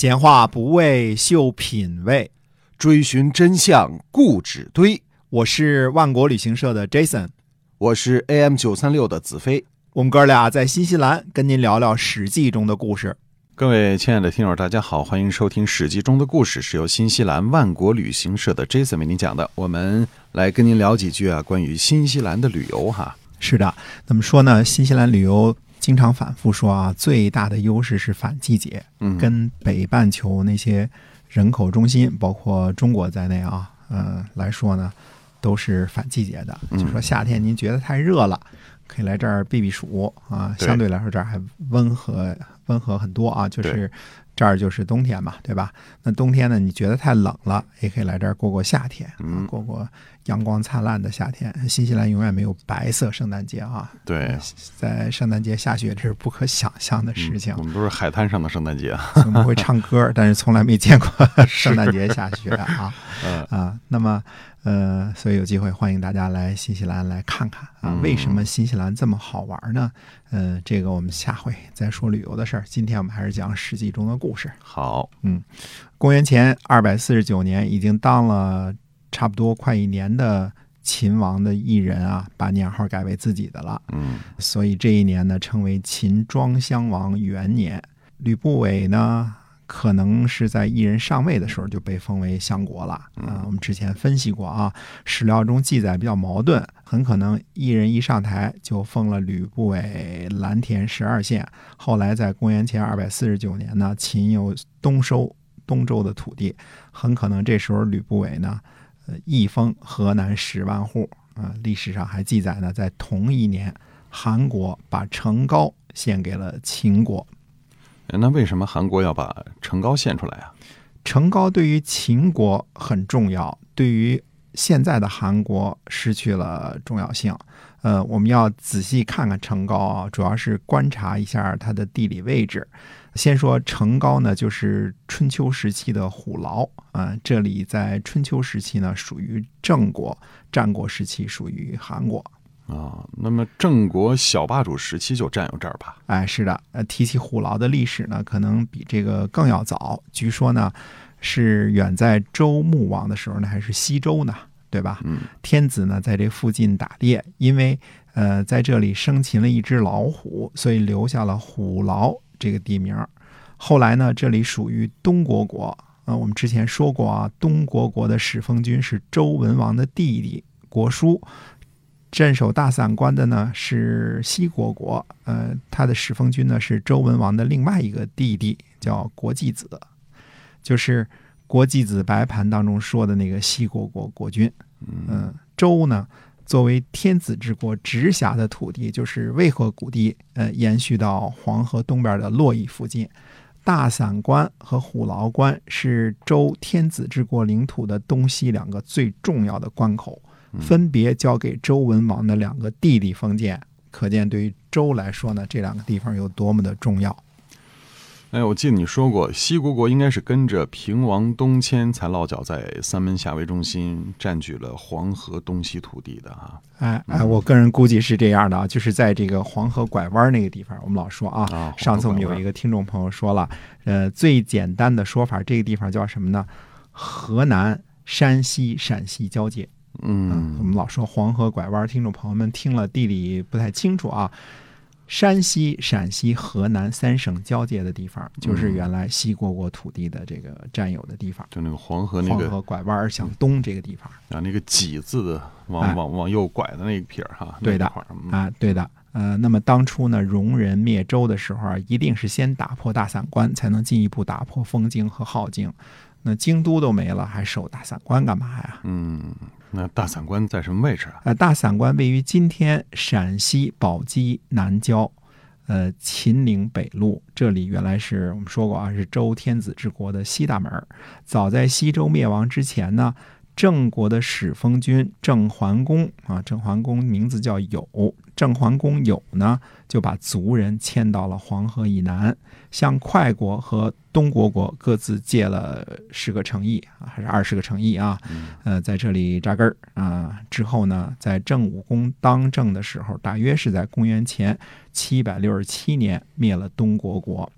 闲话不为秀品味，追寻真相固执堆。我是万国旅行社的 Jason，我是 AM 九三六的子飞。我们哥俩在新西兰跟您聊聊《史记》中的故事。各位亲爱的听友，大家好，欢迎收听《史记》中的故事，是由新西兰万国旅行社的 Jason 为您讲的。我们来跟您聊几句啊，关于新西兰的旅游哈。是的，怎么说呢？新西兰旅游经常反复说啊，最大的优势是反季节，嗯，跟北半球那些人口中心，包括中国在内啊，嗯、来说呢，都是反季节的。嗯。就说夏天您觉得太热了，可以来这儿避避暑啊，相对来说这儿还温和温和很多啊，就是这儿就是冬天嘛，对吧？那冬天呢，你觉得太冷了，也可以来这儿过过夏天，啊嗯过过阳光灿烂的夏天。新西兰永远没有白色圣诞节啊，对，在圣诞节下雪这是不可想象的事情嗯我。们都是海滩上的圣诞节啊。我们会唱歌，但是从来没见过 圣诞节下雪啊 嗯啊！那么呃，所以有机会欢迎大家来新西兰来看看啊，嗯为什么新西兰这么好玩呢？呃，这个我们下回再说旅游的事儿。今天我们还是讲《史记》中的故事。好，嗯公元前二百四十九年，已经当了差不多快一年的秦王的异人啊，把年号改为自己的了。嗯所以这一年呢，称为秦庄襄王元年。吕不韦呢，可能是在异人上位的时候就被封为相国了。啊、我们之前分析过啊，史料中记载比较矛盾，很可能异人一上台就封了吕不韦蓝田十二县。后来在公元前二百四十九年呢，秦又东收东周的土地，很可能这时候吕不韦呢，呃，一封河南十万户。啊、历史上还记载呢，在同一年，韩国把成皋献给了秦国。那为什么韩国要把成皋献出来啊？成皋对于秦国很重要，对于现在的韩国失去了重要性。呃，我们要仔细看看成皋啊，主要是观察一下它的地理位置。先说成皋呢，就是春秋时期的虎牢啊、这里在春秋时期呢属于郑国，战国时期属于韩国。啊，那么郑国小霸主时期就占有这儿吧？哎，是的，呃，提起虎牢的历史呢，可能比这个更要早。据说呢，是远在周穆王的时候呢，还是西周呢，对吧？嗯天子呢在这附近打猎，因为呃在这里生擒了一只老虎，所以留下了虎牢这个地名。后来呢，这里属于东国国。呃，我们之前说过啊，东国国的始封君是周文王的弟弟国叔，镇守大散关的呢是西国国，呃，他的始封君呢是周文王的另外一个弟弟，叫国季子，就是国季子白盘当中说的那个西国国国君。嗯，周呢作为天子之国直辖的土地，就是渭河谷地，呃，延续到黄河东边的洛邑附近。大散关和虎牢关是周天子之国领土的东西两个最重要的关口，分别交给周文王的两个弟弟封建。可见，对于周来说呢，这两个地方有多么的重要。哎，我记得你说过，西国国应该是跟着平王东迁才落脚在三门峡为中心，占据了黄河东西土地的啊。哎哎，我个人估计是这样的啊，就是在这个黄河拐弯那个地方，我们老说啊，啊，上次我们有一个听众朋友说了，呃，最简单的说法，这个地方叫什么呢？河南、山西、陕西交界。我嗯们老说黄河拐弯，听众朋友们听了地理不太清楚啊。山西、陕西、河南三省交界的地方，就是原来西国国土地的这个占有的地方。就那个黄河那黄个河拐弯向东这个地方啊，那个几字的往哎往往右拐的那一撇儿哈，对的啊，对的。呃，那么当初呢，戎人灭周的时候啊，一定是先打破大散关，才能进一步打破封京和镐京。那京都都没了，还守大散关干嘛呀？嗯，那大散关在什么位置啊？呃，大散关位于今天陕西宝鸡南郊，呃，秦岭北路。这里原来是我们说过啊，是周天子之国的西大门。早在西周灭亡之前呢，郑国的始封君郑桓公啊，郑桓公名字叫友，郑桓公友呢就把族人迁到了黄河以南，向快国和东国国各自借了十个城邑啊，还是二十个城邑啊，呃，在这里扎根儿啊。之后呢，在郑武公当政的时候，大约是在公元前七百六十七年灭了东国国。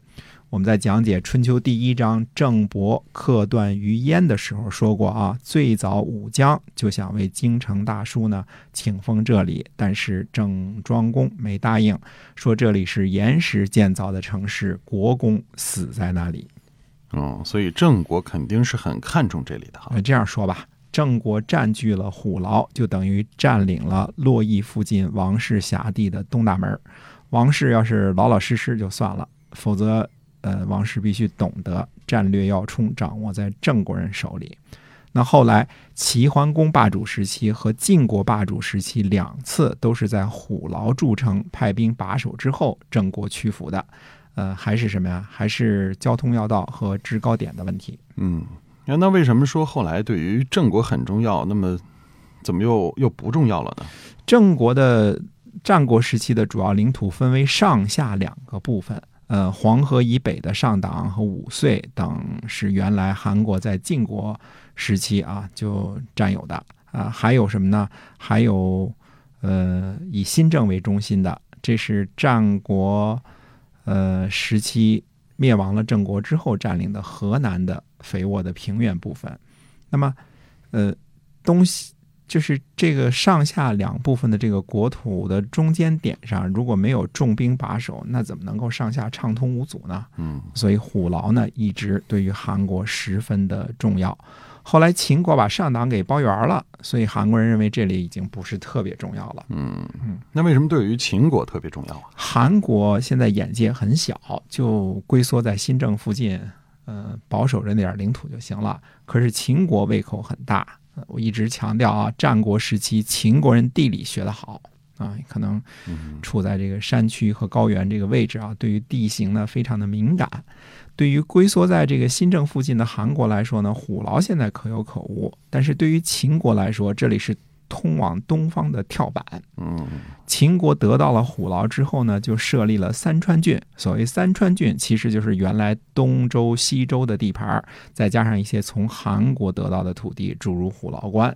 我们在讲解《春秋》第一章郑伯克段于鄢的时候说过啊，最早武姜就想为京城大叔呢请封这里，但是郑庄公没答应，说这里是岩石建造的城市，国公死在那里。哦，所以郑国肯定是很看重这里的哈。呃这样说吧，郑国占据了虎牢，就等于占领了洛邑附近王氏辖地的东大门。王氏要是老老实实就算了，否则，呃，王室必须懂得战略要冲掌握在郑国人手里。那后来齐桓公霸主时期和晋国霸主时期两次都是在虎牢筑城、派兵把守之后，郑国屈服的。呃，还是什么呀？还是交通要道和制高点的问题。嗯，那那为什么说后来对于郑国很重要？那么怎么又又不重要了呢？郑国的战国时期的主要领土分为上下两个部分。呃，黄河以北的上党和五岁等是原来韩国在晋国时期啊就占有的啊，还有什么呢？还有呃以新郑为中心的，这是战国呃时期灭亡了郑国之后占领的河南的肥沃的平原部分。那么呃东西。就是这个上下两部分的这个国土的中间点上，如果没有重兵把守，那怎么能够上下畅通无阻呢？嗯所以虎牢呢，一直对于韩国十分的重要。后来秦国把上党给包圆了，所以韩国人认为这里已经不是特别重要了。嗯，那为什么对于秦国特别重要啊？韩国现在眼界很小，就龟缩在新郑附近，呃，保守着那点领土就行了。可是秦国胃口很大。呃我一直强调啊，战国时期秦国人地理学得好啊，可能嗯处在这个山区和高原这个位置啊，对于地形呢非常的敏感。对于龟缩在这个新郑附近的韩国来说呢，虎牢现在可有可无；但是对于秦国来说，这里是通往东方的跳板。嗯秦国得到了虎牢之后呢，就设立了三川郡。所谓三川郡，其实就是原来东周、西周的地盘，再加上一些从韩国得到的土地诸如虎牢关。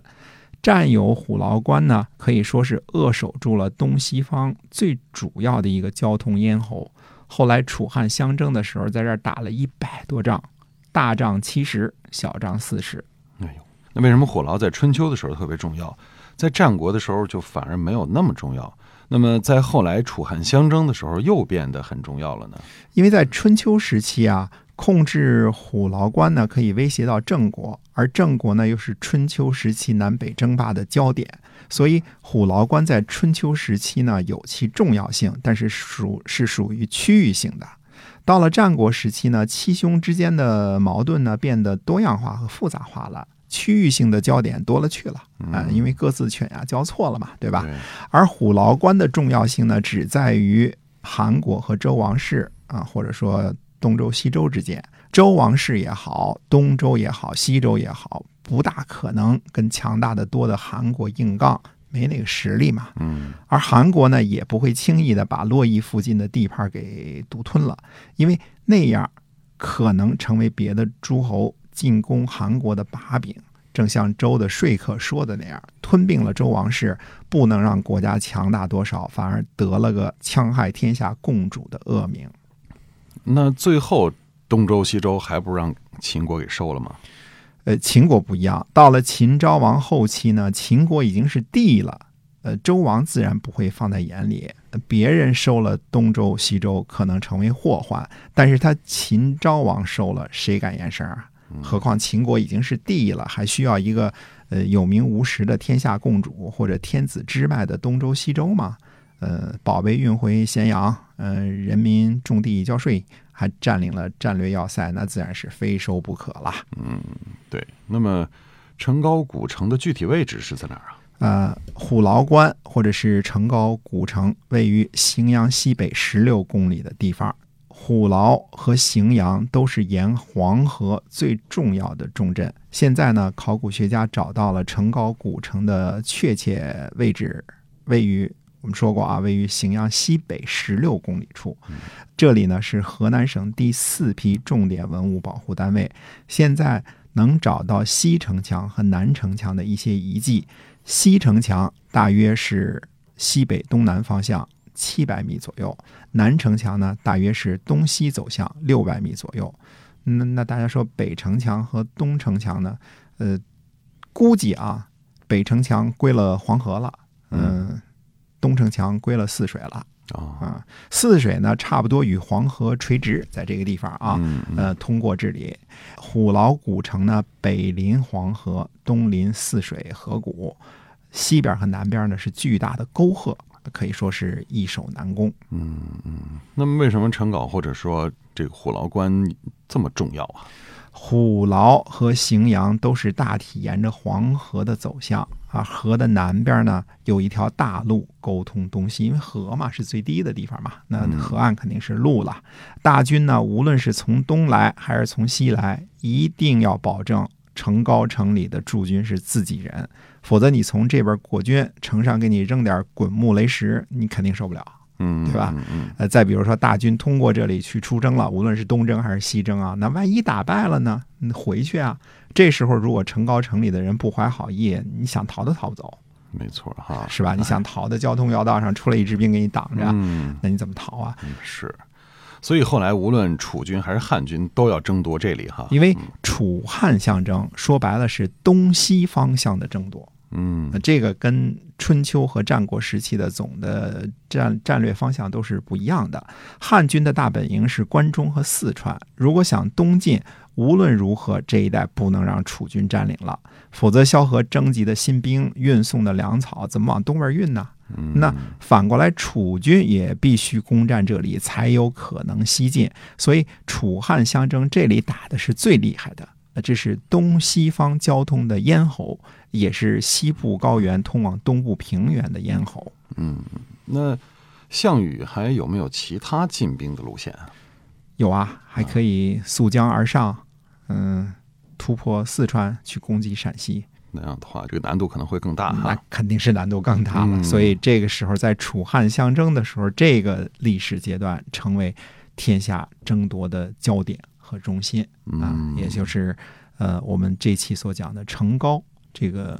占有虎牢关呢，可以说是扼守住了东西方最主要的一个交通咽喉。后来楚汉相争的时候，在这儿打了一百多仗，大仗七十，小仗四十。哎呦，那为什么虎牢在春秋的时候特别重要，在战国的时候就反而没有那么重要？那么在后来楚汉相争的时候又变得很重要了呢？因为在春秋时期啊，控制虎牢关呢，可以威胁到郑国，而郑国呢又是春秋时期南北争霸的焦点，所以虎牢关在春秋时期呢有其重要性，但是属是属于区域性的。到了战国时期呢，七兄之间的矛盾呢变得多样化和复杂化了，区域性的焦点多了去了啊、因为各自犬牙交错了嘛，对吧？而虎牢关的重要性呢，只在于韩国和周王室啊，或者说东周、西周之间。周王室也好，东周也好，西周也好，不大可能跟强大的多的韩国硬杠，没那个实力嘛。嗯而韩国呢，也不会轻易的把洛邑附近的地盘给独吞了，因为那样可能成为别的诸侯进攻韩国的把柄。正像周的说客说的那样，吞并了周王室，不能让国家强大多少，反而得了个戕害天下共主的恶名。那最后东周、西周还不是让秦国给收了吗？呃，秦国不一样，到了秦昭王后期呢，秦国已经是帝了，呃，周王自然不会放在眼里。呃别人收了东周、西周，可能成为祸患，但是他秦昭王收了，谁敢言声啊？何况秦国已经是帝了，还需要一个呃有名无实的天下共主或者天子支脉的东周、西周吗？呃，宝贝运回咸阳，呃，人民种地交税，还占领了战略要塞，那自然是非收不可了。嗯。对，那么城高古城的具体位置是在哪儿啊？呃，虎牢关或者是城高古城，位于荥阳西北十六公里的地方。虎牢和荥阳都是沿黄河最重要的重镇。现在呢，考古学家找到了城高古城的确切位置，位于我们说过啊，位于荥阳西北十六公里处。这里呢是河南省第四批重点文物保护单位。现在能找到西城墙和南城墙的一些遗迹。西城墙大约是西北东南方向，七百米左右，南城墙呢大约是东西走向六百米左右。那那大家说北城墙和东城墙呢？呃，估计啊，北城墙归了黄河了，嗯、东城墙归了泗水了哦，啊。泗水呢，差不多与黄河垂直，在这个地方啊，嗯嗯呃，通过治理。虎牢古城呢，北临黄河，东临泗水河谷，西边和南边呢是巨大的沟壑，可以说是易守难攻。嗯那么为什么陈稿或者说这个虎牢关这么重要啊？虎牢和荥阳都是大体沿着黄河的走向啊，河的南边呢有一条大路沟通东西，因为河嘛是最低的地方嘛，那河岸肯定是路了。大军呢，无论是从东来还是从西来，一定要保证城高城里的驻军是自己人，否则你从这边过军，城上给你扔点滚木雷石，你肯定受不了。嗯，对吧嗯嗯呃，再比如说大军通过这里去出征了，无论是东征还是西征啊，那万一打败了呢？你回去啊，这时候如果城高城里的人不怀好意，你想逃都逃不走，没错哈，是吧？你想逃的交通要道上出来一支兵给你挡着，嗯，那你怎么逃啊？是。所以后来无论楚军还是汉军都要争夺这里哈。因为楚汉相争说白了是东西方向的争夺，嗯那这个跟春秋和战国时期的总的战战略方向都是不一样的。汉军的大本营是关中和四川，如果想东进，无论如何这一带不能让楚军占领了，否则萧何征集的新兵、运送的粮草怎么往东边运呢？嗯那反过来，楚军也必须攻占这里，才有可能西进。所以楚汉相争，这里打的是最厉害的。呃这是东西方交通的咽喉，也是西部高原通往东部平原的咽喉。嗯那项羽还有没有其他进兵的路线啊？有啊，还可以溯江而上，嗯，突破四川去攻击陕西。那样的话，这个难度可能会更大那哈。肯定是难度更大了。嗯所以这个时候，在楚汉相争的时候，这个历史阶段成为天下争夺的焦点和中心啊，嗯也就是呃我们这期所讲的成高这个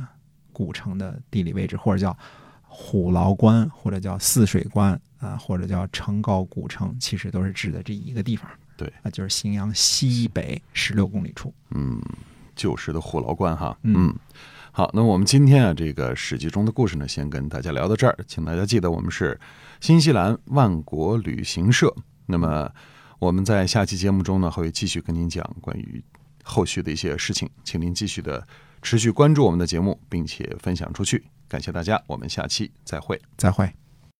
古城的地理位置，或者叫虎牢关，或者叫泗水关啊，或者叫成高古城，其实都是指的这一个地方。对那，就是荥阳西北十六公里处。嗯，旧时的虎牢关哈。嗯好，那我们今天啊，这个史记中的故事呢，先跟大家聊到这儿，请大家记得我们是新西兰万国旅行社。那么我们在下期节目中呢，会继续跟您讲关于后续的一些事情，请您继续的持续关注我们的节目，并且分享出去。感谢大家，我们下期再会。再会。